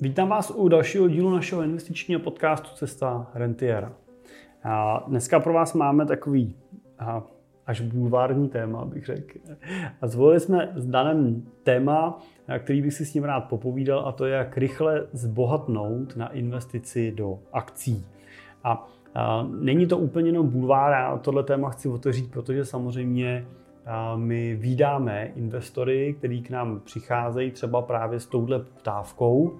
Vítám vás u dalšího dílu našeho investičního podcastu Cesta Rentiera. A dneska pro vás máme takový až bulvární téma, bych řekl. A zvolili jsme s Danem téma, který bych si s ním rád popovídal, a to je, jak rychle zbohatnout na investici do akcí. A, a není to úplně jenom bulvár, já tohle téma chci otevřít, protože samozřejmě my vídáme investory, kteří k nám přicházejí třeba právě s touhle poptávkou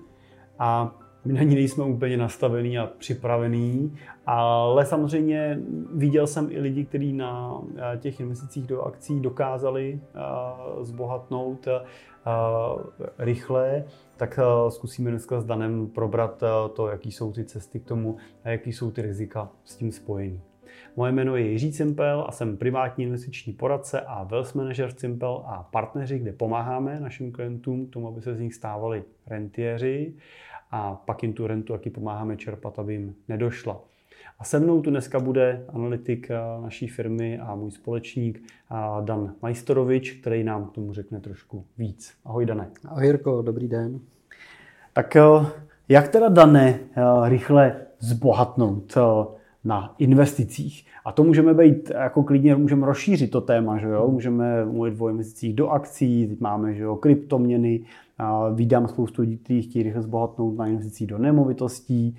a my na ní nejsme úplně nastavení a připravení, ale samozřejmě viděl jsem i lidi, kteří na eh, těch investicích do akcí dokázali eh, zbohatnout eh, rychle, tak zkusíme dneska s Danem probrat to, jaký jsou ty cesty k tomu a jaký jsou ty rizika s tím spojený. Moje jméno je Jiří Cimpel a jsem privátní investiční poradce a wealth manager Cimpel a partneři, kde pomáháme našim klientům k tomu, aby se z nich stávali rentiéři a pak jim tu rentu taky pomáháme čerpat, aby jim nedošla. A se mnou tu dneska bude analytik eh, naší firmy a můj společník eh, Dan Majstorovič, který nám k tomu řekne trošku víc. Ahoj Dane. Ahoj Jirko, dobrý den. Tak eh, jak teda Dane rychle zbohatnout na investicích? A to můžeme být, jako klidně můžeme rozšířit to téma, že jo? Můžeme mluvit o investicích do akcí, teď máme, že jo, kryptoměny, Vídám spoustu lidí, kteří chtějí rychle zbohatnout na investicích do nemovitostí.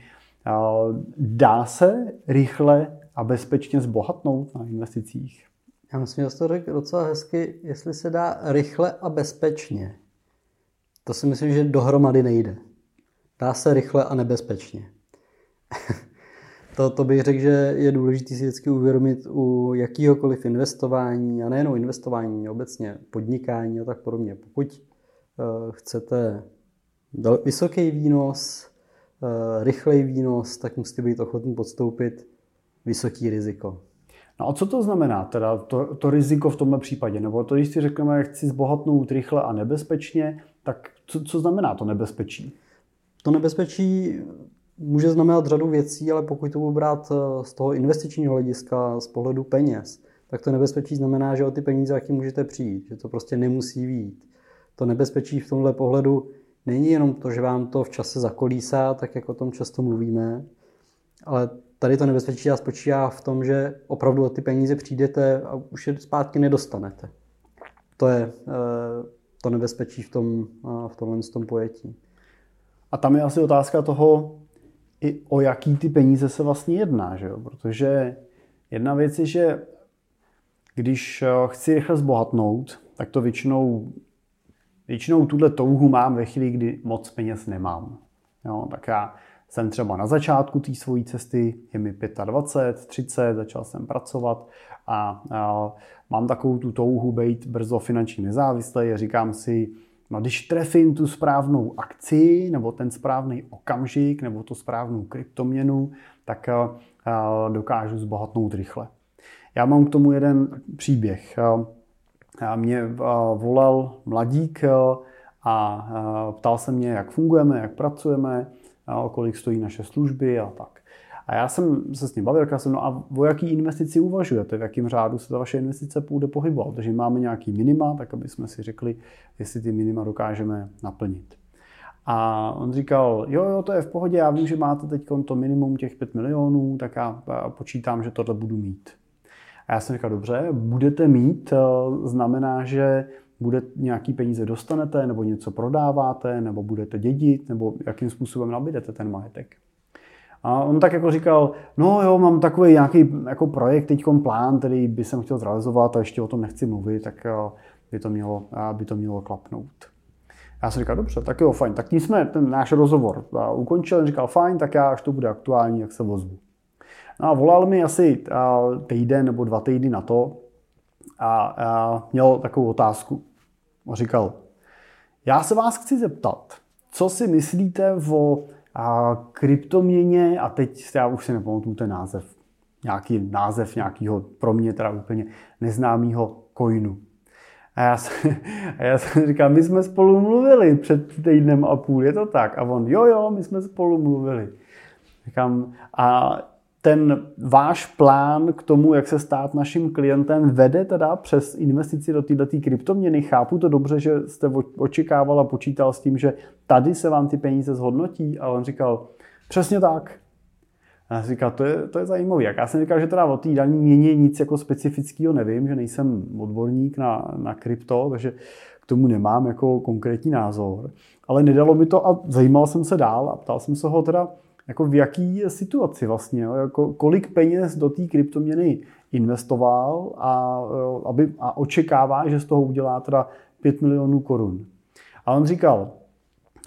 Dá se rychle a bezpečně zbohatnout na investicích? Já myslím, že to řekl docela hezky, jestli se dá rychle a bezpečně. To si myslím, že dohromady nejde. Dá se rychle a nebezpečně. to, to bych řekl, že je důležité si vždycky uvědomit u jakýhokoliv investování, a nejenom investování, obecně podnikání a tak podobně. Pokud Eh, chcete vysoký výnos, eh, rychlej výnos, tak musíte být ochotní podstoupit vysoký riziko. No a co to znamená, teda to, to riziko v tomhle případě? Nebo to, když si řekneme, chci zbohatnout rychle a nebezpečně, tak co, co znamená to nebezpečí? To nebezpečí může znamenat řadu věcí, ale pokud to budu brát eh, z toho investičního hlediska, z pohledu peněz, tak to nebezpečí znamená, že o ty peníze jaký můžete přijít, že to prostě nemusí být to nebezpečí v tomhle pohledu není jenom to, že vám to v čase zakolísá, tak jak o tom často mluvíme, ale tady to nebezpečí spočívá v tom, že opravdu o ty peníze přijdete a už je zpátky nedostanete. To je eh, to nebezpečí v, tom, eh, v tomhle tom pojetí. A tam je asi otázka toho, i o jaký ty peníze se vlastně jedná, že jo? protože jedna věc je, že když eh, chci rychle zbohatnout, tak to většinou Většinou tuhle touhu mám ve chvíli, kdy moc peněz nemám. Jo, tak já jsem třeba na začátku té svojí cesty, je mi 25, 30, začal jsem pracovat a, a mám takovou tu touhu být brzo finančně nezávislý a říkám si, no když trefím tu správnou akci nebo ten správný okamžik nebo tu správnou kryptoměnu, tak a dokážu zbohatnout rychle. Já mám k tomu jeden příběh. Mě eh, volal mladík eh, a eh, ptal se mě, jak fungujeme, jak pracujeme, kolik stojí naše služby a tak. A já jsem se s ním bavil, říkal jsem, no a o jaký investici uvažujete, v jakém řádu se ta vaše investice půjde pohybovat. Takže máme nějaký minima, tak aby jsme si řekli, jestli ty minima dokážeme naplnit. A on říkal, jo, jo, to je v pohodě, já vím, že máte teď to minimum těch 5 milionů, tak já počítám, že tohle budu mít. A já jsem říkal, dobře, budete mít, eh, znamená, že bude nějaký peníze dostanete, nebo něco prodáváte, nebo budete dědit, nebo jakým způsobem nabídete ten majetek. A on tak jako říkal, no jo, mám takový nějaký jako projekt, teď plán, který by jsem chtěl zrealizovat a ještě o tom nechci mluvit, tak eh, by to mělo, eh, by to mělo klapnout. Já jsem říkal, dobře, tak jo, fajn. Tak tím jsme ten náš rozhovor ukončili, říkal, fajn, tak já, až to bude aktuální, jak se vozvu. No a volal mi asi týden nebo dva týdny na to a, a měl takovou otázku. On říkal, já se vás chci zeptat, co si myslíte o a, kryptoměně, a teď já už si nepamatuju ten název, nějaký název nějakého pro mě teda úplně neznámého coinu. A já, jsem, a já jsem říkal, my jsme spolu mluvili před týdnem a půl, je to tak? A on, jo, jo, my jsme spolu mluvili. Říkám, a ten váš plán k tomu, jak se stát naším klientem, vede teda přes investici do této kryptoměny? Chápu to dobře, že jste očekával a počítal s tím, že tady se vám ty peníze zhodnotí? A on říkal, přesně tak. A já jsem říkal, to je, to je zajímavé. Jak já jsem říkal, že teda o té daní měně nic jako specifického nevím, že nejsem odborník na, na krypto, takže k tomu nemám jako konkrétní názor. Ale nedalo mi to a zajímal jsem se dál a ptal jsem se ho teda, jako v jaký situaci vlastně, jo? Jako kolik peněz do té kryptoměny investoval a, aby, a očekává, že z toho udělá teda 5 milionů korun. A on říkal,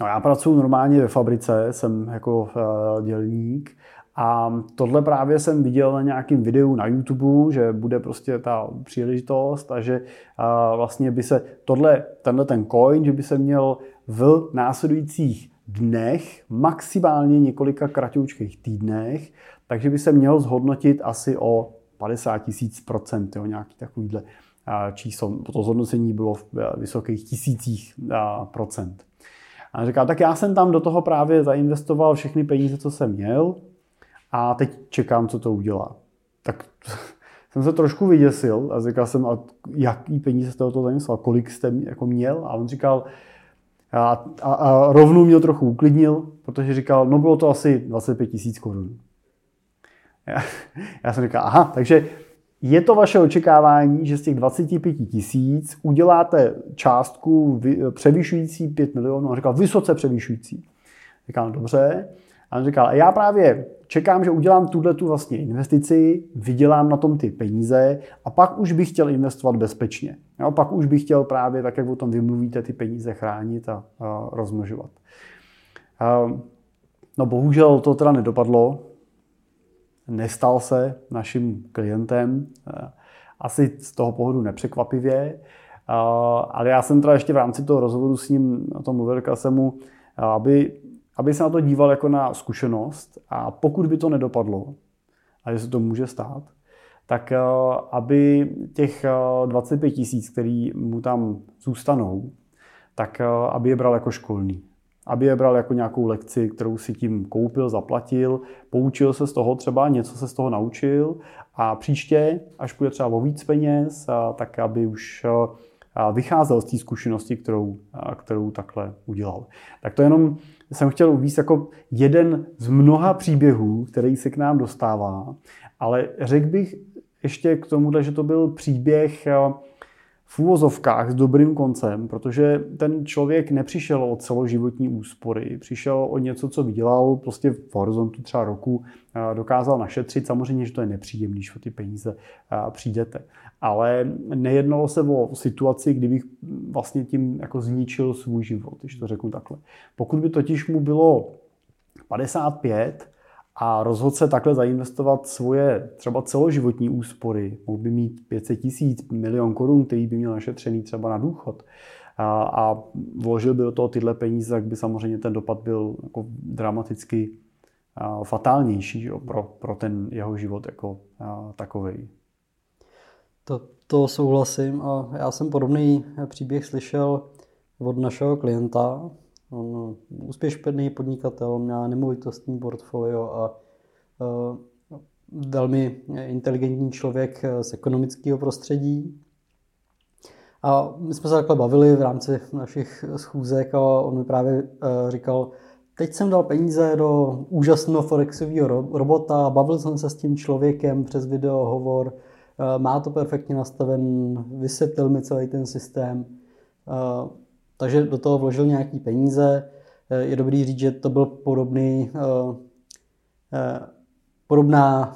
no já pracuji normálně ve fabrice, jsem jako uh, dělník a tohle právě jsem viděl na nějakém videu na YouTube, že bude prostě ta příležitost a že uh, vlastně by se tohle, tenhle ten coin, že by se měl v následujících dnech, maximálně několika kratoučkých týdnech, takže by se měl zhodnotit asi o 50 tisíc procent, jo, nějaký takovýhle číslo. To zhodnocení bylo v vysokých tisících procent. A říká, tak já jsem tam do toho právě zainvestoval všechny peníze, co jsem měl a teď čekám, co to udělá. Tak jsem se trošku vyděsil a říkal jsem, a jaký peníze jste do toho zainvestoval, kolik jste jako měl? A on říkal, a, a, a rovnou mě trochu uklidnil, protože říkal, no bylo to asi 25 tisíc korun. Já, já jsem říkal, aha, takže je to vaše očekávání, že z těch 25 tisíc uděláte částku převyšující 5 milionů? On říkal, vysoce převyšující. Říkal, no dobře. A on říkal, já právě čekám, že udělám tuhle tu vlastně investici, vydělám na tom ty peníze a pak už bych chtěl investovat bezpečně. Jo, pak už bych chtěl právě, tak jak o tom vymluvíte, ty peníze chránit a, a rozmnožovat. A, no bohužel to teda nedopadlo. Nestal se naším klientem. Asi z toho pohledu nepřekvapivě. Ale já jsem teda ještě v rámci toho rozhovoru s ním, na tom mluvil, jsem mu, aby aby se na to díval jako na zkušenost a pokud by to nedopadlo, a že se to může stát, tak eh, aby těch 25 eh, tisíc, který mu tam zůstanou, tak eh, aby je bral jako školný. Aby je bral jako nějakou lekci, kterou si tím koupil, zaplatil, poučil se z toho třeba, něco se z toho naučil a příště, až půjde třeba o víc peněz, tak aby už vycházel z té zkušenosti, kterou, kterou takhle udělal. Tak to jenom jsem chtěl uvíct jako jeden z mnoha příběhů, který se k nám dostává, ale řekl bych ještě k tomu, že to byl příběh v úvozovkách s dobrým koncem, protože ten člověk nepřišel o celoživotní úspory, přišel o něco, co vydělal prostě v horizontu třeba roku, dokázal našetřit. Samozřejmě, že to je nepříjemné, když o ty peníze přijdete. Ale nejednalo se o situaci, kdybych vlastně tím jako zničil svůj život, když to řeknu takhle. Pokud by totiž mu bylo 55, a rozhodl se takhle zainvestovat svoje třeba celoživotní úspory, mohl by mít 500 tisíc, milion korun, který by měl našetřený třeba na důchod. A, a vložil by do toho tyhle peníze, tak by samozřejmě ten dopad byl jako dramaticky a, fatálnější že, pro, pro ten jeho život jako takový. To, to souhlasím a já jsem podobný příběh slyšel od našeho klienta, úspěšný podnikatel, měl nemovitostní portfolio a uh, velmi inteligentní člověk z ekonomického prostředí. A my jsme se takhle bavili v rámci našich schůzek a on mi právě uh, říkal, teď jsem dal peníze do úžasného forexového robota, bavil jsem se s tím člověkem přes videohovor, má to perfektně nastaven, vysvětlil mi celý ten systém. Takže do toho vložil nějaký peníze. Eh, je dobrý říct, že to byl podobný, eh, eh, podobná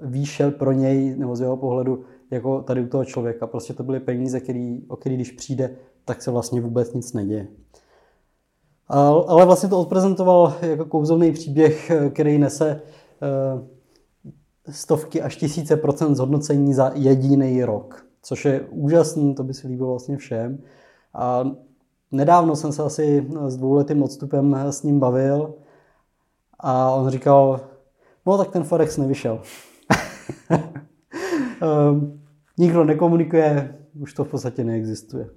výše pro něj, nebo z jeho pohledu, jako tady u toho člověka. Prostě to byly peníze, který, o který když přijde, tak se vlastně vůbec nic neděje. Ale vlastně to odprezentoval jako kouzelný příběh, který nese stovky až tisíce procent zhodnocení za jediný rok, což je úžasný, to by se líbilo vlastně všem. A nedávno jsem se asi s dvouletým odstupem s ním bavil a on říkal, no tak ten Forex nevyšel. um, nikdo nekomunikuje, už to v podstatě neexistuje.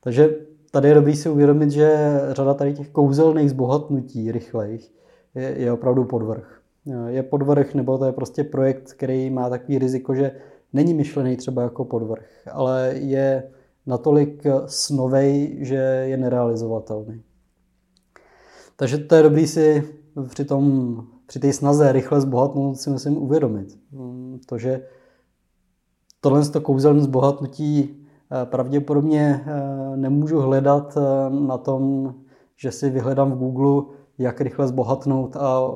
Takže tady je dobrý si uvědomit, že řada tady těch kouzelných zbohatnutí rychlejch je, je opravdu podvrh. je podvrh, nebo to je prostě projekt, který má takový riziko, že není myšlený třeba jako podvrh, ale je natolik snovej, že je nerealizovatelný. Takže to je dobrý si při tom, při té snaze rychle zbohatnout si musím uvědomit. To, že tohle to kouzelné zbohatnutí eh, pravděpodobně eh, nemůžu hledat eh, na tom, že si vyhledám v Google, jak rychle zbohatnout a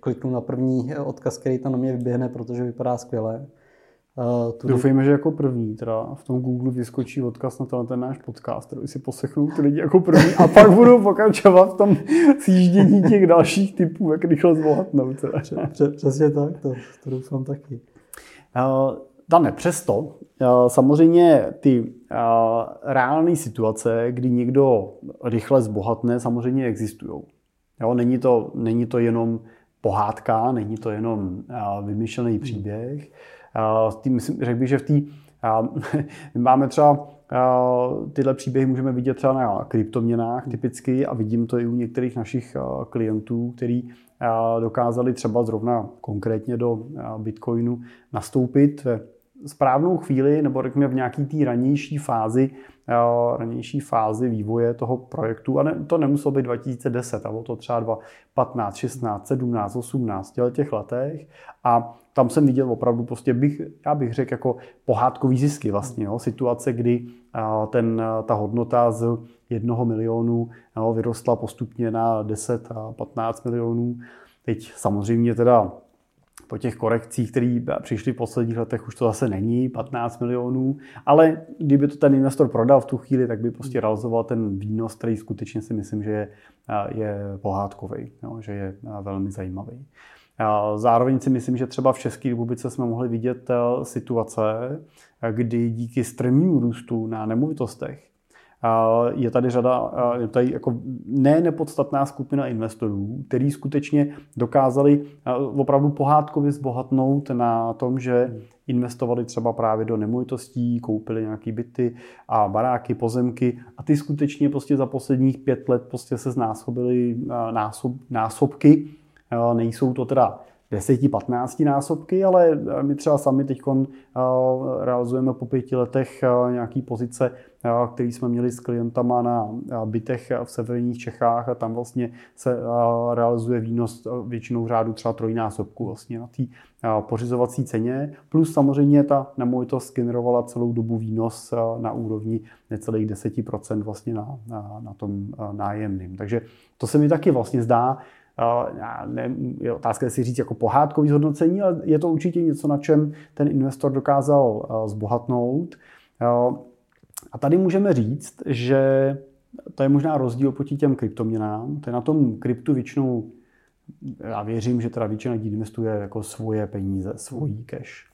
kliknu na první odkaz, který tam na mě vyběhne, protože vypadá skvěle. Tudy... Doufejme, že jako první teda v tom Google vyskočí odkaz na tenhle ten náš podcast, který si poslechnou ty lidi jako první a pak budou pokračovat v tom sjíždění těch dalších typů, jak rychle zbohatnout. Přesně tak, to, to doufám taky. Uh, Dane, přesto uh, samozřejmě ty uh, reálné situace, kdy někdo rychle zbohatne, samozřejmě existují. Jo, není, to, není to jenom pohádka, není to jenom uh, vymyšlený příběh. Tý, myslím, řekl bych, že v té máme třeba tyhle příběhy můžeme vidět třeba na kryptoměnách typicky a vidím to i u některých našich klientů, který dokázali třeba zrovna konkrétně do Bitcoinu nastoupit ve správnou chvíli, nebo řekněme v nějaký té ranější fázi, ranější fázi vývoje toho projektu. A ne, to nemuselo být 2010, ale to třeba 2015, 16, 17, 18 těch letech. A tam jsem viděl opravdu prostě, bych, já bych řekl, jako pohádkový zisky vlastně. Jo? Situace, kdy ten, ta hodnota z jednoho milionu jo, vyrostla postupně na 10 a 15 milionů. Teď samozřejmě teda po těch korekcích, které přišly v posledních letech, už to zase není 15 milionů, ale kdyby to ten investor prodal v tu chvíli, tak by prostě realizoval ten výnos, který skutečně si myslím, že je, je pohádkový, jo, že je velmi zajímavý. Zároveň si myslím, že třeba v České republice jsme mohli vidět situace, kdy díky strmnímu růstu na nemovitostech je tady řada, je tady jako ne nepodstatná skupina investorů, který skutečně dokázali opravdu pohádkově zbohatnout na tom, že investovali třeba právě do nemovitostí, koupili nějaké byty a baráky, pozemky a ty skutečně prostě za posledních pět let prostě se znásobily násob, násobky. Nejsou to teda 10-15 násobky, ale my třeba sami teď realizujeme po pěti letech nějaký pozice, který jsme měli s klientama na bytech v severních Čechách a tam vlastně se realizuje výnos většinou řádu třeba trojnásobku vlastně na té pořizovací ceně, plus samozřejmě ta nemovitost generovala celou dobu výnos na úrovni necelých 10% vlastně na, na, na tom nájemným. Takže to se mi taky vlastně zdá, ne, je otázka, si říct jako pohádkový zhodnocení, ale je to určitě něco, na čem ten investor dokázal zbohatnout. A tady můžeme říct, že to je možná rozdíl proti těm kryptoměnám. To je na tom kryptu většinou, já věřím, že teda většina lidí investuje jako svoje peníze, svojí cash.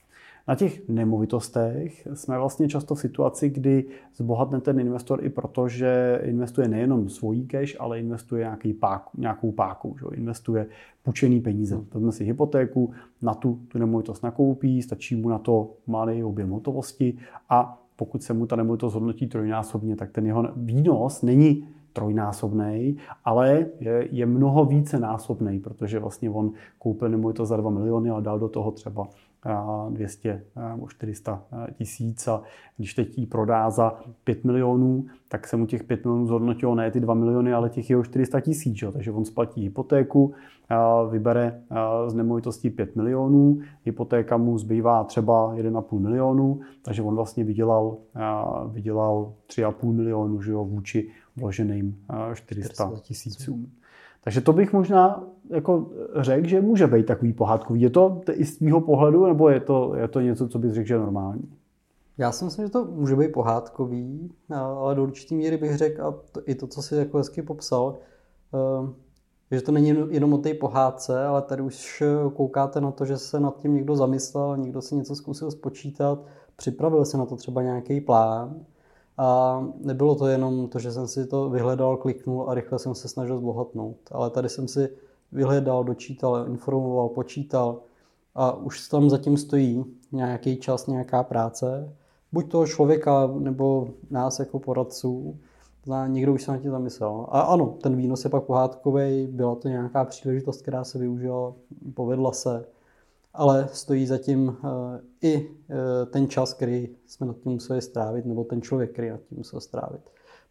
Na těch nemovitostech jsme vlastně často v situaci, kdy zbohatne ten investor i proto, že investuje nejenom svojí cash, ale investuje nějaký páku, nějakou páku, že? investuje půjčený peníze. Hmm. Vezme si hypotéku, na tu, tu nemovitost nakoupí, stačí mu na to malý objem hotovosti a pokud se mu ta nemovitost hodnotí trojnásobně, tak ten jeho výnos není trojnásobný, ale je, je mnoho více násobný, protože vlastně on koupil nemovitost za 2 miliony a dal do toho třeba 200 nebo 400 tisíc a když teď ji prodá za 5 milionů, tak se mu těch 5 milionů zhodnotilo ne ty 2 miliony, ale těch jeho 400 tisíc. Takže on splatí hypotéku, vybere z nemovitostí 5 milionů, hypotéka mu zbývá třeba 1,5 milionu, takže on vlastně vydělal, vydělal 3,5 milionů že jo, vůči vloženým 400 tisícům. Takže to bych možná jako řekl, že může být takový pohádkový. Je to i z tvýho pohledu, nebo je to, je to něco, co bys řekl, že je normální? Já si myslím, že to může být pohádkový, ale do určitý míry bych řekl, a to, i to, co jsi jako hezky popsal, eh, že to není jenom o té pohádce, ale tady už koukáte na to, že se nad tím někdo zamyslel, někdo si něco zkusil spočítat, připravil se na to třeba nějaký plán a nebylo to jenom to, že jsem si to vyhledal, kliknul a rychle jsem se snažil zbohatnout, ale tady jsem si vyhledal, dočítal, informoval, počítal a už tam zatím stojí nějaký čas, nějaká práce, buď toho člověka nebo nás jako poradců, A někdo už se na tím zamyslel. A ano, ten výnos je pak pohádkový, byla to nějaká příležitost, která se využila, povedla se, ale stojí zatím eh, i eh, ten čas, který jsme nad tím museli strávit, nebo ten člověk, který nad tím musel strávit.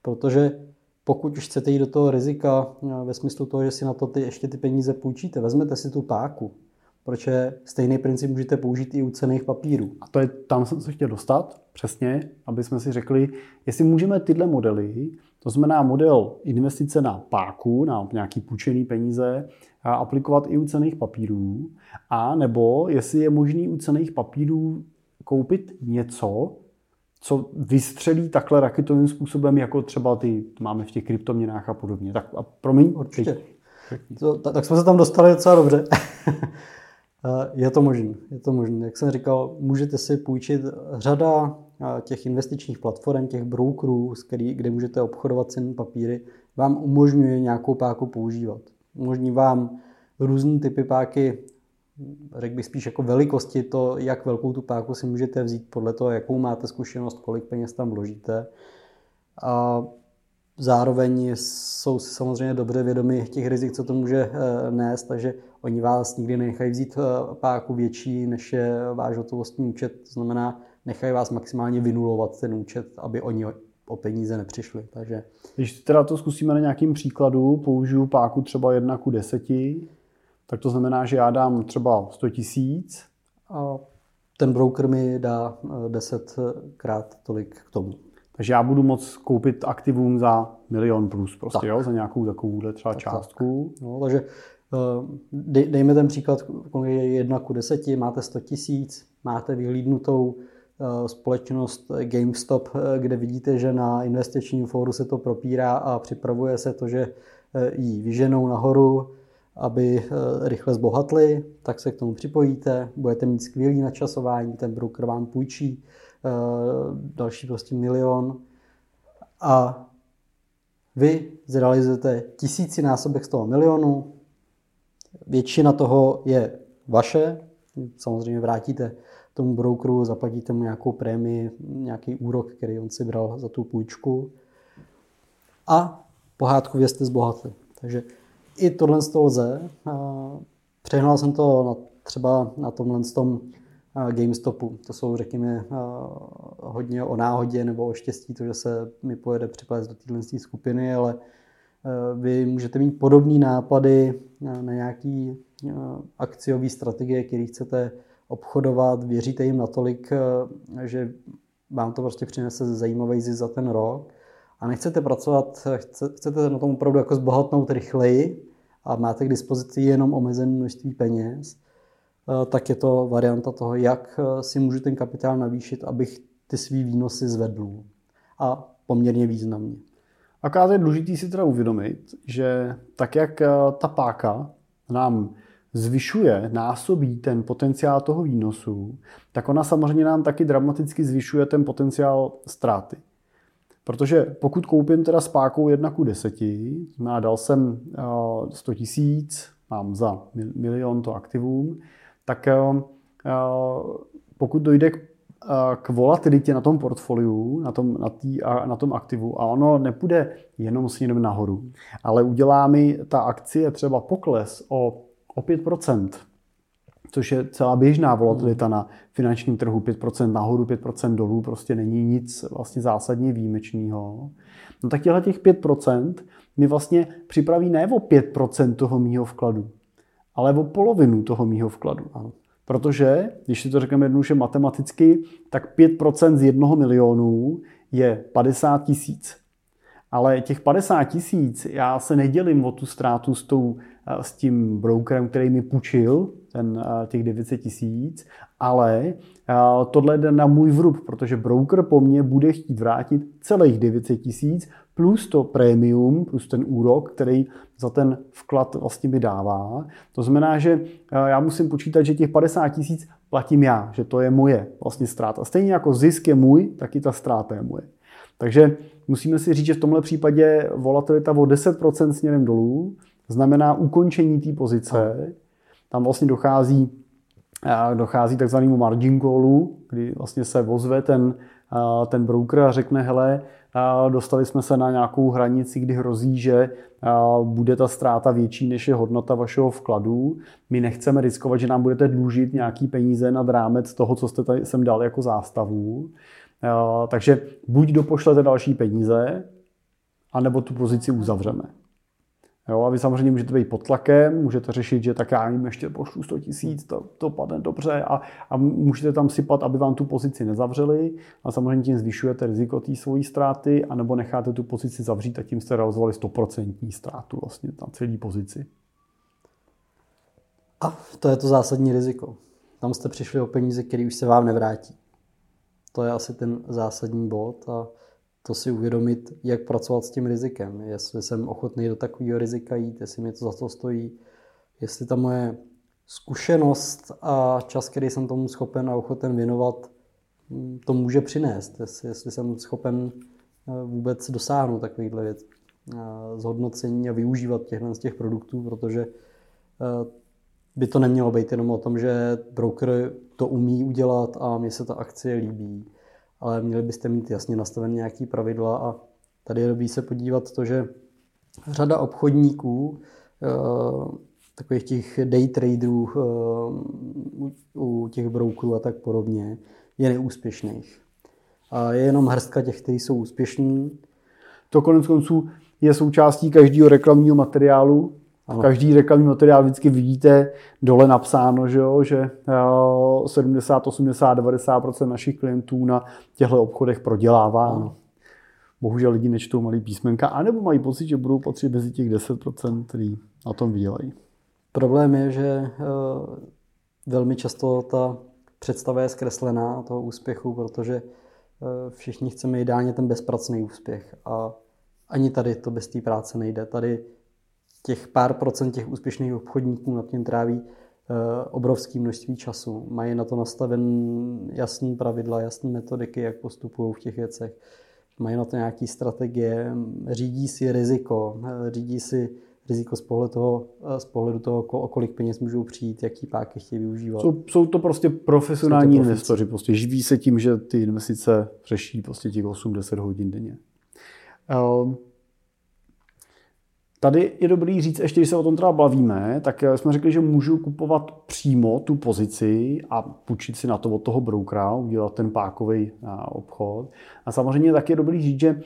Protože pokud už chcete jít do toho rizika eh, ve smyslu toho, že si na to ty, ještě ty peníze půjčíte, vezmete si tu páku, protože stejný princip můžete použít i u cených papírů. A to je, tam jsem se chtěl dostat, přesně, aby jsme si řekli, jestli můžeme tyhle modely, to znamená model investice na páku, na nějaký půjčený peníze, aplikovat i u cených papírů, a nebo jestli je možný u cených papírů koupit něco, co vystřelí takhle raketovým způsobem, jako třeba ty máme v těch kryptoměnách a podobně. Tak a promiň. Určitě. To, tak, tak jsme se tam dostali docela dobře. Eh, je to možné, je to možné. Jak jsem říkal, můžete si půjčit řada eh, těch investičních platform, těch brokerů, kde můžete obchodovat cenné papíry, vám umožňuje nějakou páku používat. Umožní vám různé typy páky, řekl bych spíš jako velikosti, to, jak velkou tu páku si můžete vzít podle toho, jakou máte zkušenost, kolik peněz tam vložíte. A zároveň jsou si samozřejmě dobře vědomi těch rizik, co to může eh, nést, takže oni vás nikdy nenechají vzít eh, páku větší, než je váš hotovostní účet, to znamená, nechají vás maximálně vynulovat ten účet, aby oni o peníze nepřišli. Takže... Když teda to zkusíme na nějakým příkladu, použiju páku třeba 1 ku 10, tak to znamená, že já dám třeba 100 tisíc. A ten broker mi dá 10 eh, krát tolik k tomu. Takže já budu moct koupit aktivum za milion plus prostě, jo, za nějakou takovouhle třeba tak, částku. Tak. No, takže eh, dejme ten příklad, jedna ku deseti, máte 100 tisíc, máte vyhlídnutou společnost GameStop, eh, kde vidíte, že na investičním fóru se to propírá a připravuje se to, že ji vyženou nahoru, aby rychle zbohatli, tak se k tomu připojíte, budete mít skvělý načasování, ten broker vám půjčí Eh, další prostě milion. A vy zrealizujete tisícinásobek z toho milionu, většina toho je vaše, samozřejmě vrátíte tomu brokeru, zaplatíte mu nějakou prémii, nějaký úrok, který on si bral za tu půjčku a pohádkově jste zbohatli. Takže i tohle z toho lze. Přehnal jsem to na, třeba na tomhle tom GameStopu. To jsou, řekněme, hodně o náhodě nebo o štěstí, to, že se mi pojede připlést do téhle skupiny, ale vy můžete mít podobné nápady na nějaký akciový strategie, který chcete obchodovat, věříte jim natolik, že vám to prostě přinese zajímavý zisk za ten rok a nechcete pracovat, chcete na tom opravdu jako zbohatnout rychleji a máte k dispozici jenom omezené množství peněz, Eh, tak je to varianta toho, jak eh, si můžu ten kapitál navýšit, abych ty svý výnosy zvedl. A poměrně významně. A je důležité si teda uvědomit, že tak jak eh, ta páka nám zvyšuje, násobí ten potenciál toho výnosu, tak ona samozřejmě nám taky dramaticky zvyšuje ten potenciál ztráty. Protože pokud koupím teda s pákou 1 ku 10, znamená dal jsem 100 tisíc, mám za milion to aktivum, tak eh, eh, pokud dojde k, eh, k volatilitě na tom portfoliu, na tom, na, tý, na tom aktivu a ono nepůjde jenom směrem nahoru, ale udělá mi ta akcie třeba pokles o, o 5%, což je celá běžná volatilita na finančním trhu, 5% nahoru, 5% dolů, prostě není nic vlastně zásadně výjimečného. No tak těchto těch 5% mi vlastně připraví ne o 5% toho mýho vkladu, ale o polovinu toho mýho vkladu. Ano. Protože, když si to řekneme jednoduše matematicky, tak 5% z jednoho milionu je 50 tisíc. Ale těch 50 tisíc, já se nedělím o tu ztrátu s, tou, s tím brokerem, který mi půjčil ten, těch 900 tisíc, ale tohle jde na můj vrub, protože broker po mně bude chtít vrátit celých 900 tisíc plus to prémium, plus ten úrok, který za ten vklad vlastně mi dává. To znamená, že já musím počítat, že těch 50 tisíc platím já, že to je moje vlastně ztráta. Stejně jako zisk je můj, tak i ta ztráta je moje. Takže musíme si říct, že v tomhle případě volatilita o 10% směrem dolů znamená ukončení té pozice. Tam vlastně dochází, eh, dochází takzvanému margin callu, kdy vlastně se vozve ten, eh, ten broker a řekne, hele, dostali jsme se na nějakou hranici, kdy hrozí, že bude ta ztráta větší, než je hodnota vašeho vkladu. My nechceme riskovat, že nám budete dlužit nějaký peníze nad rámec toho, co jste tady sem dal jako zástavu. Takže buď dopošlete další peníze, anebo tu pozici uzavřeme. Jo, a vy samozřejmě můžete být pod tlakem, můžete řešit, že tak já jim ještě pošlu 100 tisíc, to, to padne dobře a, a můžete tam sypat, aby vám tu pozici nezavřeli a samozřejmě tím zvyšujete riziko té svojí ztráty anebo necháte tu pozici zavřít a tím jste realizovali 100% ztrátu vlastně na celý pozici. A to je to zásadní riziko. Tam jste přišli o peníze, které už se vám nevrátí. To je asi ten zásadní bod a to si uvědomit, jak pracovat s tím rizikem. Jestli jsem ochotný do takového rizika jít, jestli mě to za to stojí, jestli ta moje zkušenost a čas, který jsem tomu schopen a ochoten věnovat, mm, to může přinést. Jestli, jestli jsem schopen eh, vůbec dosáhnout takovýchhle věc, eh, zhodnocení a využívat těchto z těch produktů, protože eh, by to nemělo být jenom o tom, že broker to umí udělat a mně se ta akcie líbí ale měli byste mít jasně nastavené nějaké pravidla a tady je dobrý se podívat to, že řada obchodníků, eh, takových těch day traderů eh, u těch brokerů a tak podobně, je neúspěšných. A je jenom hrstka těch, kteří jsou úspěšní. To konec konců je součástí každého reklamního materiálu, ano. Každý reklamní materiál vždycky vidíte dole napsáno, že, jo, že 70, 80, 90 našich klientů na těchto obchodech prodělává. Ano. Bohužel lidi nečtou malý písmenka, anebo mají pocit, že budou patřit mezi těch 10% který na tom vydělají. Problém je, že eh, velmi často ta představa je zkreslená toho úspěchu, protože eh, všichni chceme ideálně ten bezpracný úspěch. A ani tady to bez té práce nejde. Tady těch pár procent těch úspěšných obchodníků nad tím tráví eh, obrovské množství času. Mají na to nastaven jasný pravidla, jasné metodiky, jak postupují v těch věcech. Mají na to nějaké strategie, řídí si riziko, eh, řídí si riziko z pohledu toho, eh, z pohledu toho o kolik peněz můžou přijít, jaký páky chtějí využívat. Jsou, jsou to prostě profesionální to investoři, prostě živí se tím, že ty investice řeší prostě těch 8-10 hodin denně. Um, Tady je dobrý říct, ještě když se o tom teda bavíme, tak jsme řekli, že můžu kupovat přímo tu pozici a půjčit si na to od toho brokera, udělat ten pákový obchod. A samozřejmě tak je dobrý říct, že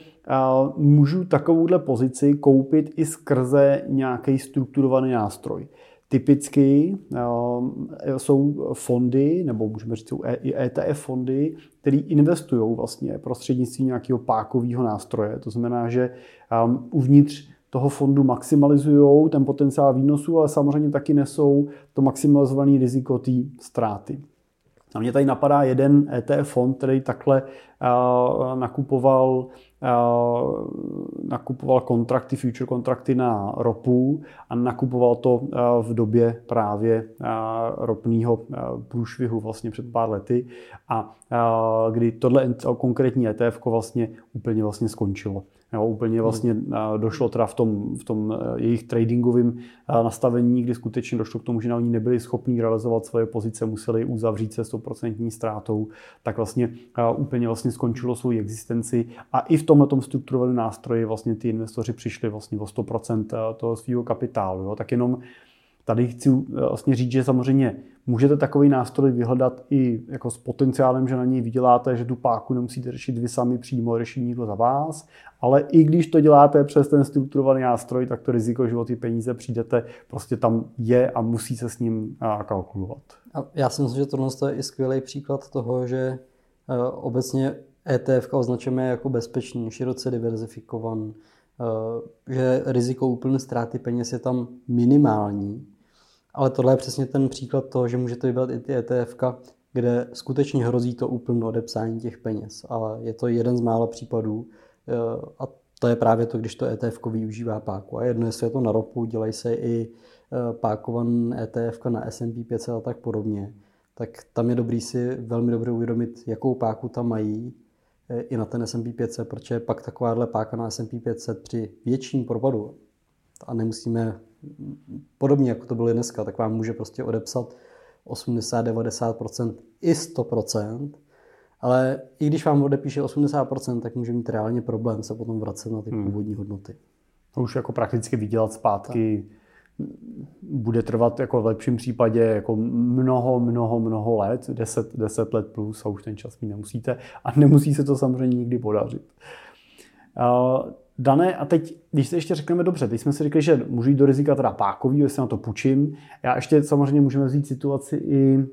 můžu takovouhle pozici koupit i skrze nějaký strukturovaný nástroj. Typicky jsou fondy, nebo můžeme říct i ETF fondy, které investují vlastně prostřednictvím nějakého pákového nástroje. To znamená, že uvnitř toho fondu maximalizují ten potenciál výnosu, ale samozřejmě taky nesou to maximalizované riziko té ztráty. A mě tady napadá jeden ETF fond, který takhle uh, nakupoval, uh, nakupoval kontrakty, future kontrakty na ropu a nakupoval to uh, v době právě ropného uh, průšvihu vlastně před pár lety a kdy tohle konkrétní ETF vlastně úplně vlastně skončilo. Jo, úplně vlastně došlo teda v tom, v tom e, jejich tradingovém nastavení, kdy skutečně došlo k tomu, že na oni nebyli schopni realizovat svoje pozice, museli uzavřít se 100% ztrátou, tak vlastně úplně vlastně skončilo svou existenci a i v tomhle strukturovaném nástroji vlastně ty investoři přišli vlastně o 100% toho svého kapitálu. Jo. Tak jenom tady chci vlastně říct, že samozřejmě Můžete takový nástroj vyhledat i jako s potenciálem, že na něj vyděláte, že tu páku nemusíte řešit vy sami přímo, řeší někdo za vás, ale i když to děláte přes ten strukturovaný nástroj, tak to riziko, že o ty peníze přijdete, prostě tam je a musí se s ním kalkulovat. A já si myslím, že tohle je i skvělý příklad toho, že e, obecně ETF označujeme jako bezpečný, široce diverzifikovan, e, že riziko úplné ztráty peněz je tam minimální, ale tohle je přesně ten příklad toho, že můžete vybrat i ty ETF, kde skutečně hrozí to úplné odepsání těch peněz. Ale je to jeden z mála případů eh, a to je právě to, když to ETF využívá páku. A jedno, jestli je to na ropu, dělají se i eh, pákovan ETF na S&P 500 a tak podobně. Tak tam je dobrý si velmi dobře uvědomit, jakou páku tam mají eh, i na ten S&P 500, protože pak takováhle páka na S&P 500 při větším propadu a nemusíme podobně jako to bylo dneska, tak vám může prostě odepsat 80-90% i 100%. Ale i když vám odepíše 80%, tak může mít reálně problém se potom vracet na ty hmm. původní hodnoty. To už jako prakticky vydělat zpátky tak. bude trvat jako v lepším případě jako mnoho, mnoho, mnoho let, 10, 10 let plus a už ten čas mít nemusíte a nemusí se to samozřejmě nikdy podařit. Uh, Dané, a teď, když se ještě řekneme dobře, teď jsme si řekli, že můžu jít do rizika teda pákový, jestli na to půjčím. Já ještě samozřejmě můžeme vzít situaci i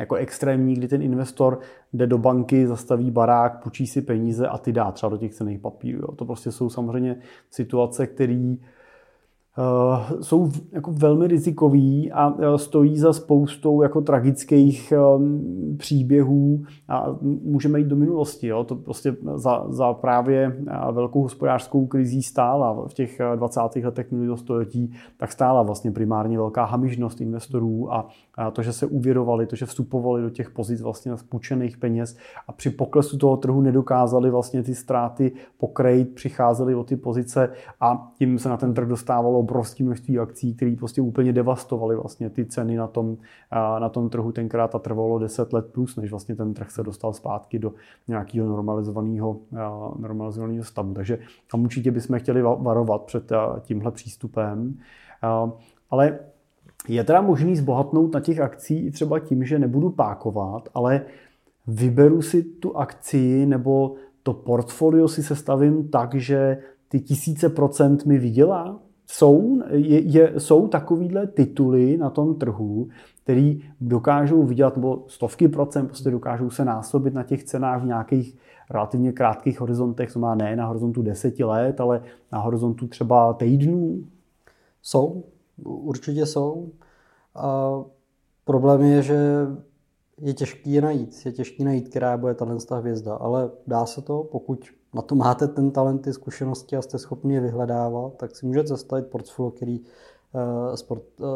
jako extrémní, kdy ten investor jde do banky, zastaví barák, půjčí si peníze a ty dá třeba do těch cených papírů. Jo. To prostě jsou samozřejmě situace, které jsou jako velmi rizikový a uh, stojí za spoustou jako tragických um, příběhů a můžeme jít do minulosti. Jo? To prostě za, za právě uh, velkou hospodářskou krizí stála v těch 20. letech minulého století, tak stála vlastně primárně velká hamižnost investorů a, a to, že se uvěrovali, to, že vstupovali do těch pozic vlastně spůjčených peněz a při poklesu toho trhu nedokázali vlastně ty ztráty pokrejt, přicházeli o ty pozice a tím se na ten trh dostávalo obrovské množství akcí, které prostě úplně devastovaly vlastně ty ceny na tom, na tom trhu. Tenkrát a trvalo 10 let plus, než vlastně ten trh se dostal zpátky do nějakého normalizovaného, normalizovaného stavu. Takže tam určitě bychom chtěli varovat před tímhle přístupem. Ale je teda možný zbohatnout na těch akcí třeba tím, že nebudu pákovat, ale vyberu si tu akci nebo to portfolio si sestavím tak, že ty tisíce procent mi vydělá? Jsou, je, je, jsou takovýhle tituly na tom trhu, který dokážou vydělat, nebo stovky procent prostě dokážou se násobit na těch cenách v nějakých relativně krátkých horizontech, to má ne na horizontu deseti let, ale na horizontu třeba týdnů? Jsou, určitě jsou. A problém je, že je těžký je najít. Je těžký najít, která bude ta hvězda, ale dá se to, pokud na to máte ten talent, ty zkušenosti a jste schopni je vyhledávat, tak si můžete zastavit portfolio, který uh, sport, uh,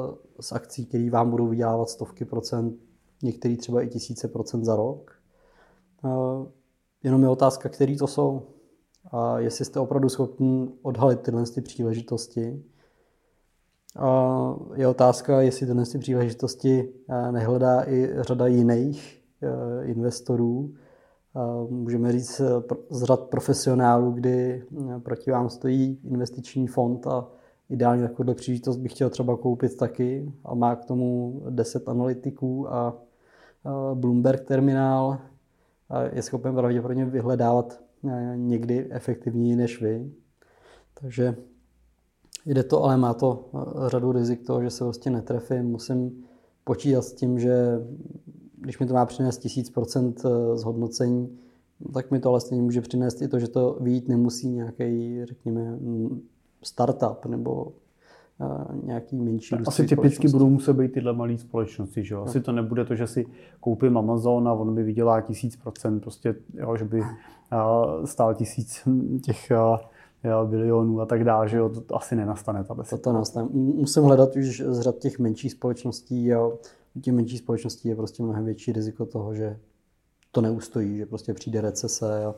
z akcí, které vám budou vydělávat stovky procent, některý třeba i tisíce procent za rok. Uh, jenom je otázka, který to jsou. A jestli jste opravdu schopni odhalit tyhle ty příležitosti. A je otázka, jestli tyhle ty příležitosti nehledá i řada jiných investorů, můžeme říct z řad profesionálů, kdy eh, proti vám stojí investiční fond a ideálně takovou příležitost bych chtěl třeba koupit taky a má k tomu 10 analytiků a Bloomberg terminál a je schopen pravděpodobně vyhledávat eh, někdy efektivněji než vy. Takže jde to, ale má to eh, řadu rizik toho, že se prostě netrefím. Musím počítat s tím, že když mi to má přinést 1000% eh, zhodnocení, tak mi to ale stejně může přinést i to, že to vyjít nemusí nějaký, řekněme, startup nebo eh, nějaký menší Asi typicky budou muset být tyhle malé společnosti, že jo? Asi to nebude to, že si koupím Amazon a on mi vydělá tisíc procent, prostě, jo, že by eh, stál tisíc těch jo, bilionů a tak dále, že jo, to asi nenastane. Ta to, to nastane. Musím hledat už z řad těch menších společností, jo, těch menších společností je prostě mnohem větší riziko toho, že to neustojí, že prostě přijde recese. Jo.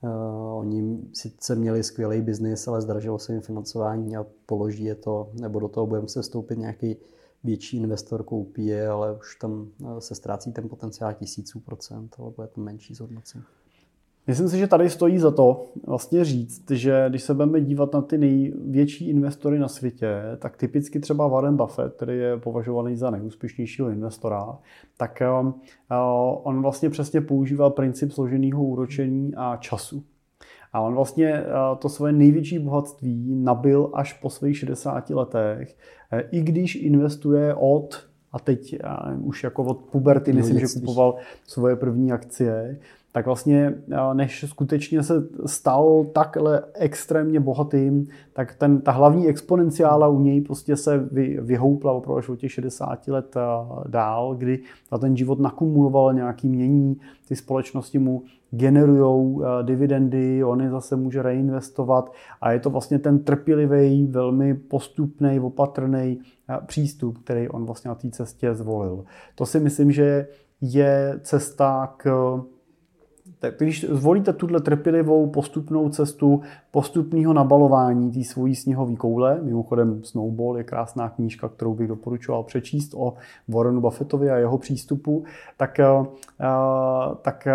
Uh, oni sice měli skvělý biznis, ale zdražilo se jim financování a položí je to, nebo do toho budeme se vstoupit nějaký větší investor koupí je, ale už tam se ztrácí ten potenciál tisíců procent, ale bude to menší zhodnocení. Myslím si, že tady stojí za to vlastně říct, že když se budeme dívat na ty největší investory na světě, tak typicky třeba Warren Buffett, který je považovaný za nejúspěšnějšího investora, tak uh, on vlastně přesně používal princip složeného úročení a času. A on vlastně uh, to svoje největší bohatství nabil až po svých 60 letech, uh, i když investuje od a teď už jako od puberty, myslím, že kupoval svoje první akcie, tak vlastně než skutečně se stal takhle extrémně bohatým, tak ten, ta hlavní exponenciála u něj prostě se vy, vyhoupla opravdu až od těch 60 let dál, kdy ten život nakumuloval nějaký mění, ty společnosti mu generují dividendy, on je zase může reinvestovat a je to vlastně ten trpělivý, velmi postupný, opatrný přístup, který on vlastně na té cestě zvolil. To si myslím, že je cesta k tak když zvolíte tuhle trpělivou postupnou cestu postupného nabalování té svojí sněhové koule, mimochodem Snowball je krásná knížka, kterou bych doporučoval přečíst o Warrenu Buffettovi a jeho přístupu, tak, eh, tak eh,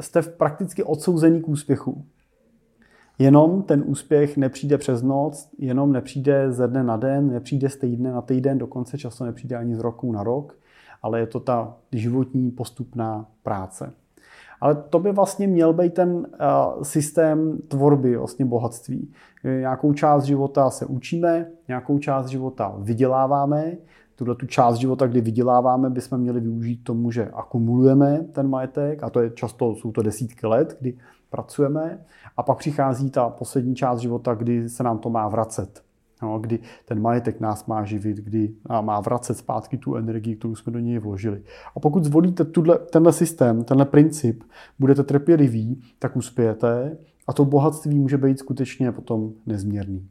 jste prakticky odsouzený k úspěchu. Jenom ten úspěch nepřijde přes noc, jenom nepřijde ze dne na den, nepřijde z týdne na týden, dokonce často nepřijde ani z roku na rok, ale je to ta životní postupná práce. Ale to by vlastně měl být ten uh, systém tvorby vlastně bohatství. Nějakou část života se učíme, nějakou část života vyděláváme, tuhle tu část života, kdy vyděláváme, bychom měli využít tomu, že akumulujeme ten majetek, a to je často, jsou to desítky let, kdy pracujeme, a pak přichází ta poslední část života, kdy se nám to má vracet. No, kdy ten majetek nás má živit, kdy má vracet zpátky tu energii, kterou jsme do něj vložili. A pokud zvolíte tuhle, tenhle systém, tenhle princip, budete trpěliví, tak uspějete a to bohatství může být skutečně potom nezměrný.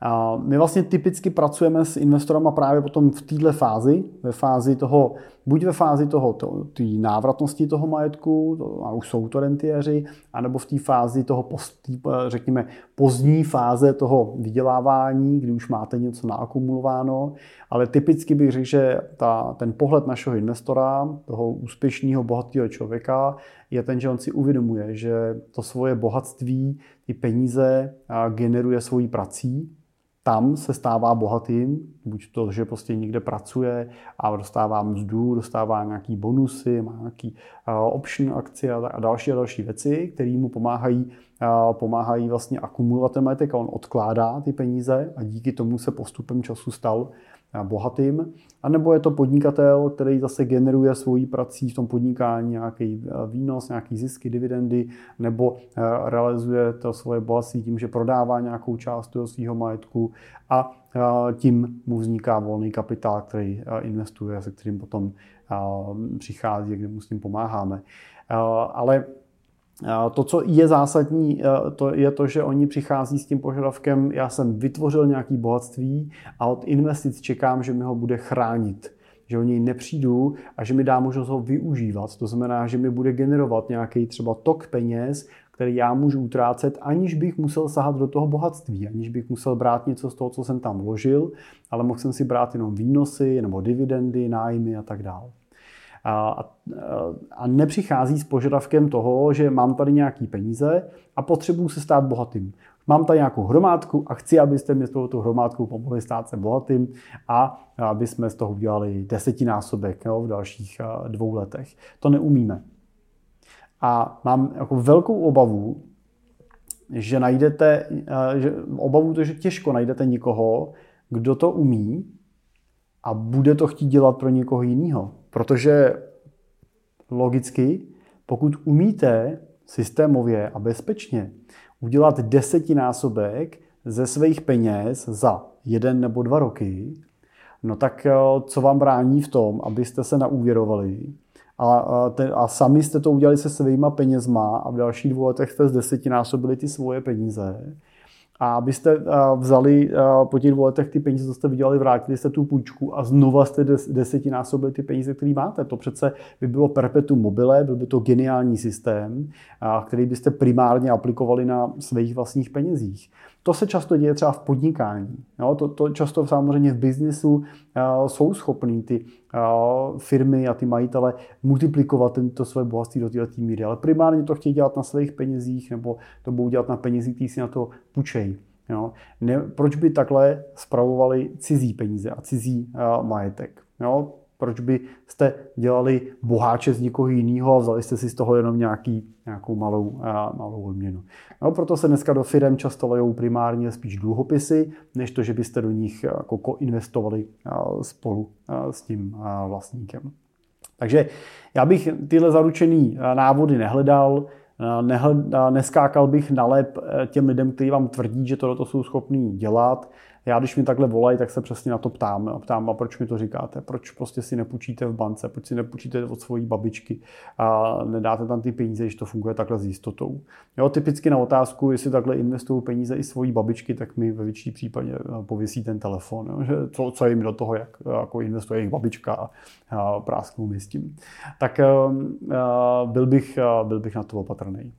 A my vlastně typicky pracujeme s investorama právě potom v této fázi, ve fázi toho, buď ve fázi toho, té návratnosti toho majetku, to, a už jsou to rentiéři, anebo v té fázi toho, tý, řekněme, pozdní fáze toho vydělávání, kdy už máte něco naakumulováno, ale typicky bych řekl, že ta, ten pohled našeho investora, toho úspěšného, bohatého člověka, je ten, že on si uvědomuje, že to svoje bohatství, ty peníze generuje svojí prací, tam se stává bohatým, buď to, že prostě někde pracuje a dostává mzdu, dostává nějaký bonusy, má nějaký option akcie a další a další věci, které mu pomáhají, pomáhají vlastně akumulovat ten majetek a on odkládá ty peníze a díky tomu se postupem času stal bohatým, a nebo je to podnikatel, který zase generuje svojí prací v tom podnikání nějaký eh, výnos, nějaký zisky, dividendy, nebo eh, realizuje to svoje bohatství tím, že prodává nějakou část toho svého majetku a eh, tím mu vzniká volný kapitál, který investuje, se kterým potom přichází, kde mu s tím pomáháme. Ale to, co je zásadní, to je to, že oni přichází s tím požadavkem, já jsem vytvořil nějaký bohatství a od investic čekám, že mi ho bude chránit že o něj nepřijdu a že mi dá možnost ho využívat. To znamená, že mi bude generovat nějaký třeba tok peněz, který já můžu utrácet, aniž bych musel sahat do toho bohatství, aniž bych musel brát něco z toho, co jsem tam vložil, ale mohl jsem si brát jenom výnosy nebo dividendy, nájmy a tak dále a, a nepřichází s požadavkem toho, že mám tady nějaký peníze a potřebuji se stát bohatým. Mám tady nějakou hromádku a chci, abyste mi s touto hromádkou pomohli stát se bohatým a aby jsme z toho udělali desetinásobek jo, v dalších dvou letech. To neumíme. A mám jako velkou obavu, že najdete, že obavu to, že těžko najdete nikoho, kdo to umí a bude to chtít dělat pro někoho jiného. Protože logicky, pokud umíte systémově a bezpečně udělat desetinásobek ze svých peněz za jeden nebo dva roky, no tak eh, co vám brání v tom, abyste se naúvěrovali? A, a, te, a sami jste to udělali se svýma penězma a v dalších dvou letech jste z desetinásobili ty svoje peníze, a abyste eh, vzali eh, po těch dvou letech ty peníze, co jste vydělali, vrátili jste tu půjčku a znova jste desetinásobili ty peníze, které máte. To přece by bylo perpetuum mobile, byl by to geniální systém, který byste primárně aplikovali na svých vlastních penězích. To se často děje třeba v podnikání. Jo? To, to často samozřejmě v biznisu uh, jsou schopní ty uh, firmy a ty majitele multiplikovat tento své bohatství do této míry, ale primárně to chtějí dělat na svých penězích nebo to budou dělat na penězích, které si na to půjčejí. Ne, proč by takhle spravovali cizí peníze a cizí uh, majetek? Jo? Proč by jste dělali boháče z někoho jiného a vzali jste si z toho jenom nějaký, nějakou malou, malou odměnu. No, proto se dneska do firm často lejou primárně spíš dluhopisy, než to, že byste do nich jako investovali spolu s tím vlastníkem. Takže já bych tyhle zaručený návody nehledal, neskákal bych na lep těm lidem, kteří vám tvrdí, že to jsou schopní dělat. Já když mi takhle volají, tak se přesně na to ptám. A ptám, a proč mi to říkáte? Proč prostě si nepůjčíte v bance? Proč si nepůjčíte od svojí babičky a nedáte tam ty peníze, když to funguje takhle s jistotou? Jo, typicky na otázku, jestli takhle investují peníze i svojí babičky, tak mi ve většině případě eh, pověsí ten telefon. Jo? Že co, co jim do toho, jak jako investuje jejich babička a, a prásknou mi s tím. Tak uh, byl, bych, uh, byl bych na to opatrný.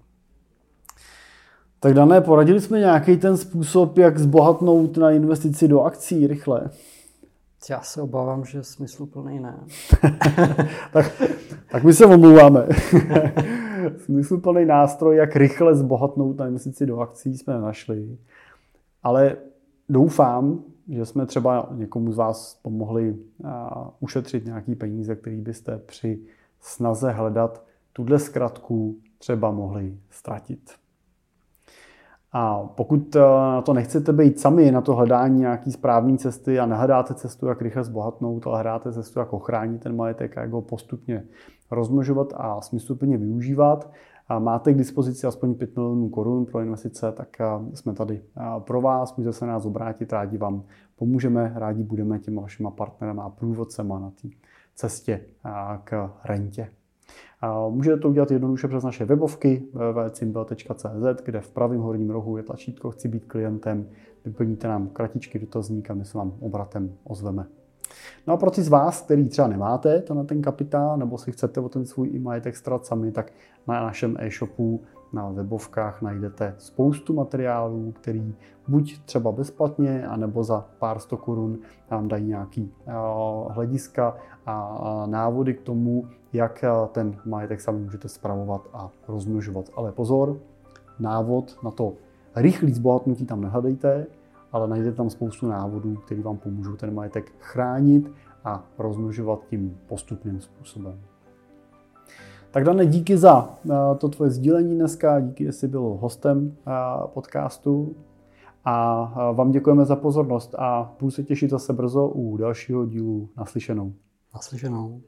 Tak dané, poradili jsme nějaký ten způsob, jak zbohatnout na investici do akcí rychle. Já se obávám, že smysluplný ne. tak, tak my se omlouváme. smysluplný nástroj, jak rychle zbohatnout na investici do akcí, jsme našli. Ale doufám, že jsme třeba někomu z vás pomohli ušetřit nějaký peníze, který byste při snaze hledat tuhle zkratku třeba mohli ztratit. A pokud eh, na to nechcete být sami na to hledání nějaký správné cesty a nehledáte cestu, jak rychle zbohatnout, ale hledáte cestu, jak ochránit ten majetek a jak ho postupně rozmnožovat a smysluplně využívat, a máte k dispozici aspoň 5 milionů korun pro investice, tak eh, jsme tady eh, pro vás, můžete se nás obrátit, rádi vám pomůžeme, rádi budeme těma vašima partnerama a průvodcema na té cestě k rentě. Můžete to udělat jednoduše přes naše webovky www.cimbel.cz, kde v pravém horním rohu je tlačítko Chci být klientem. Vyplníte nám kratičky dotazník a my se vám obratem ozveme. No a pro ty z vás, který třeba nemáte to na ten kapitál, nebo si chcete o ten svůj majetek starat sami, tak na našem e-shopu na webovkách najdete spoustu materiálů, který buď třeba bezplatně, anebo za pár sto korun vám dají nějaký eh, hlediska a návody k tomu, jak eh, ten majetek sami můžete spravovat a rozmnožovat. Ale pozor, návod na to rychlý zbohatnutí tam nehledejte, ale najdete tam spoustu návodů, které vám pomůžou ten majetek chránit a rozmnožovat tím postupným způsobem. Tak Dane, díky za eh, to tvoje sdílení dneska, díky, že jsi byl hostem eh, podcastu a vám děkujeme za pozornost a budu se těšit zase brzo u dalšího dílu naslyšenou. Naslyšenou.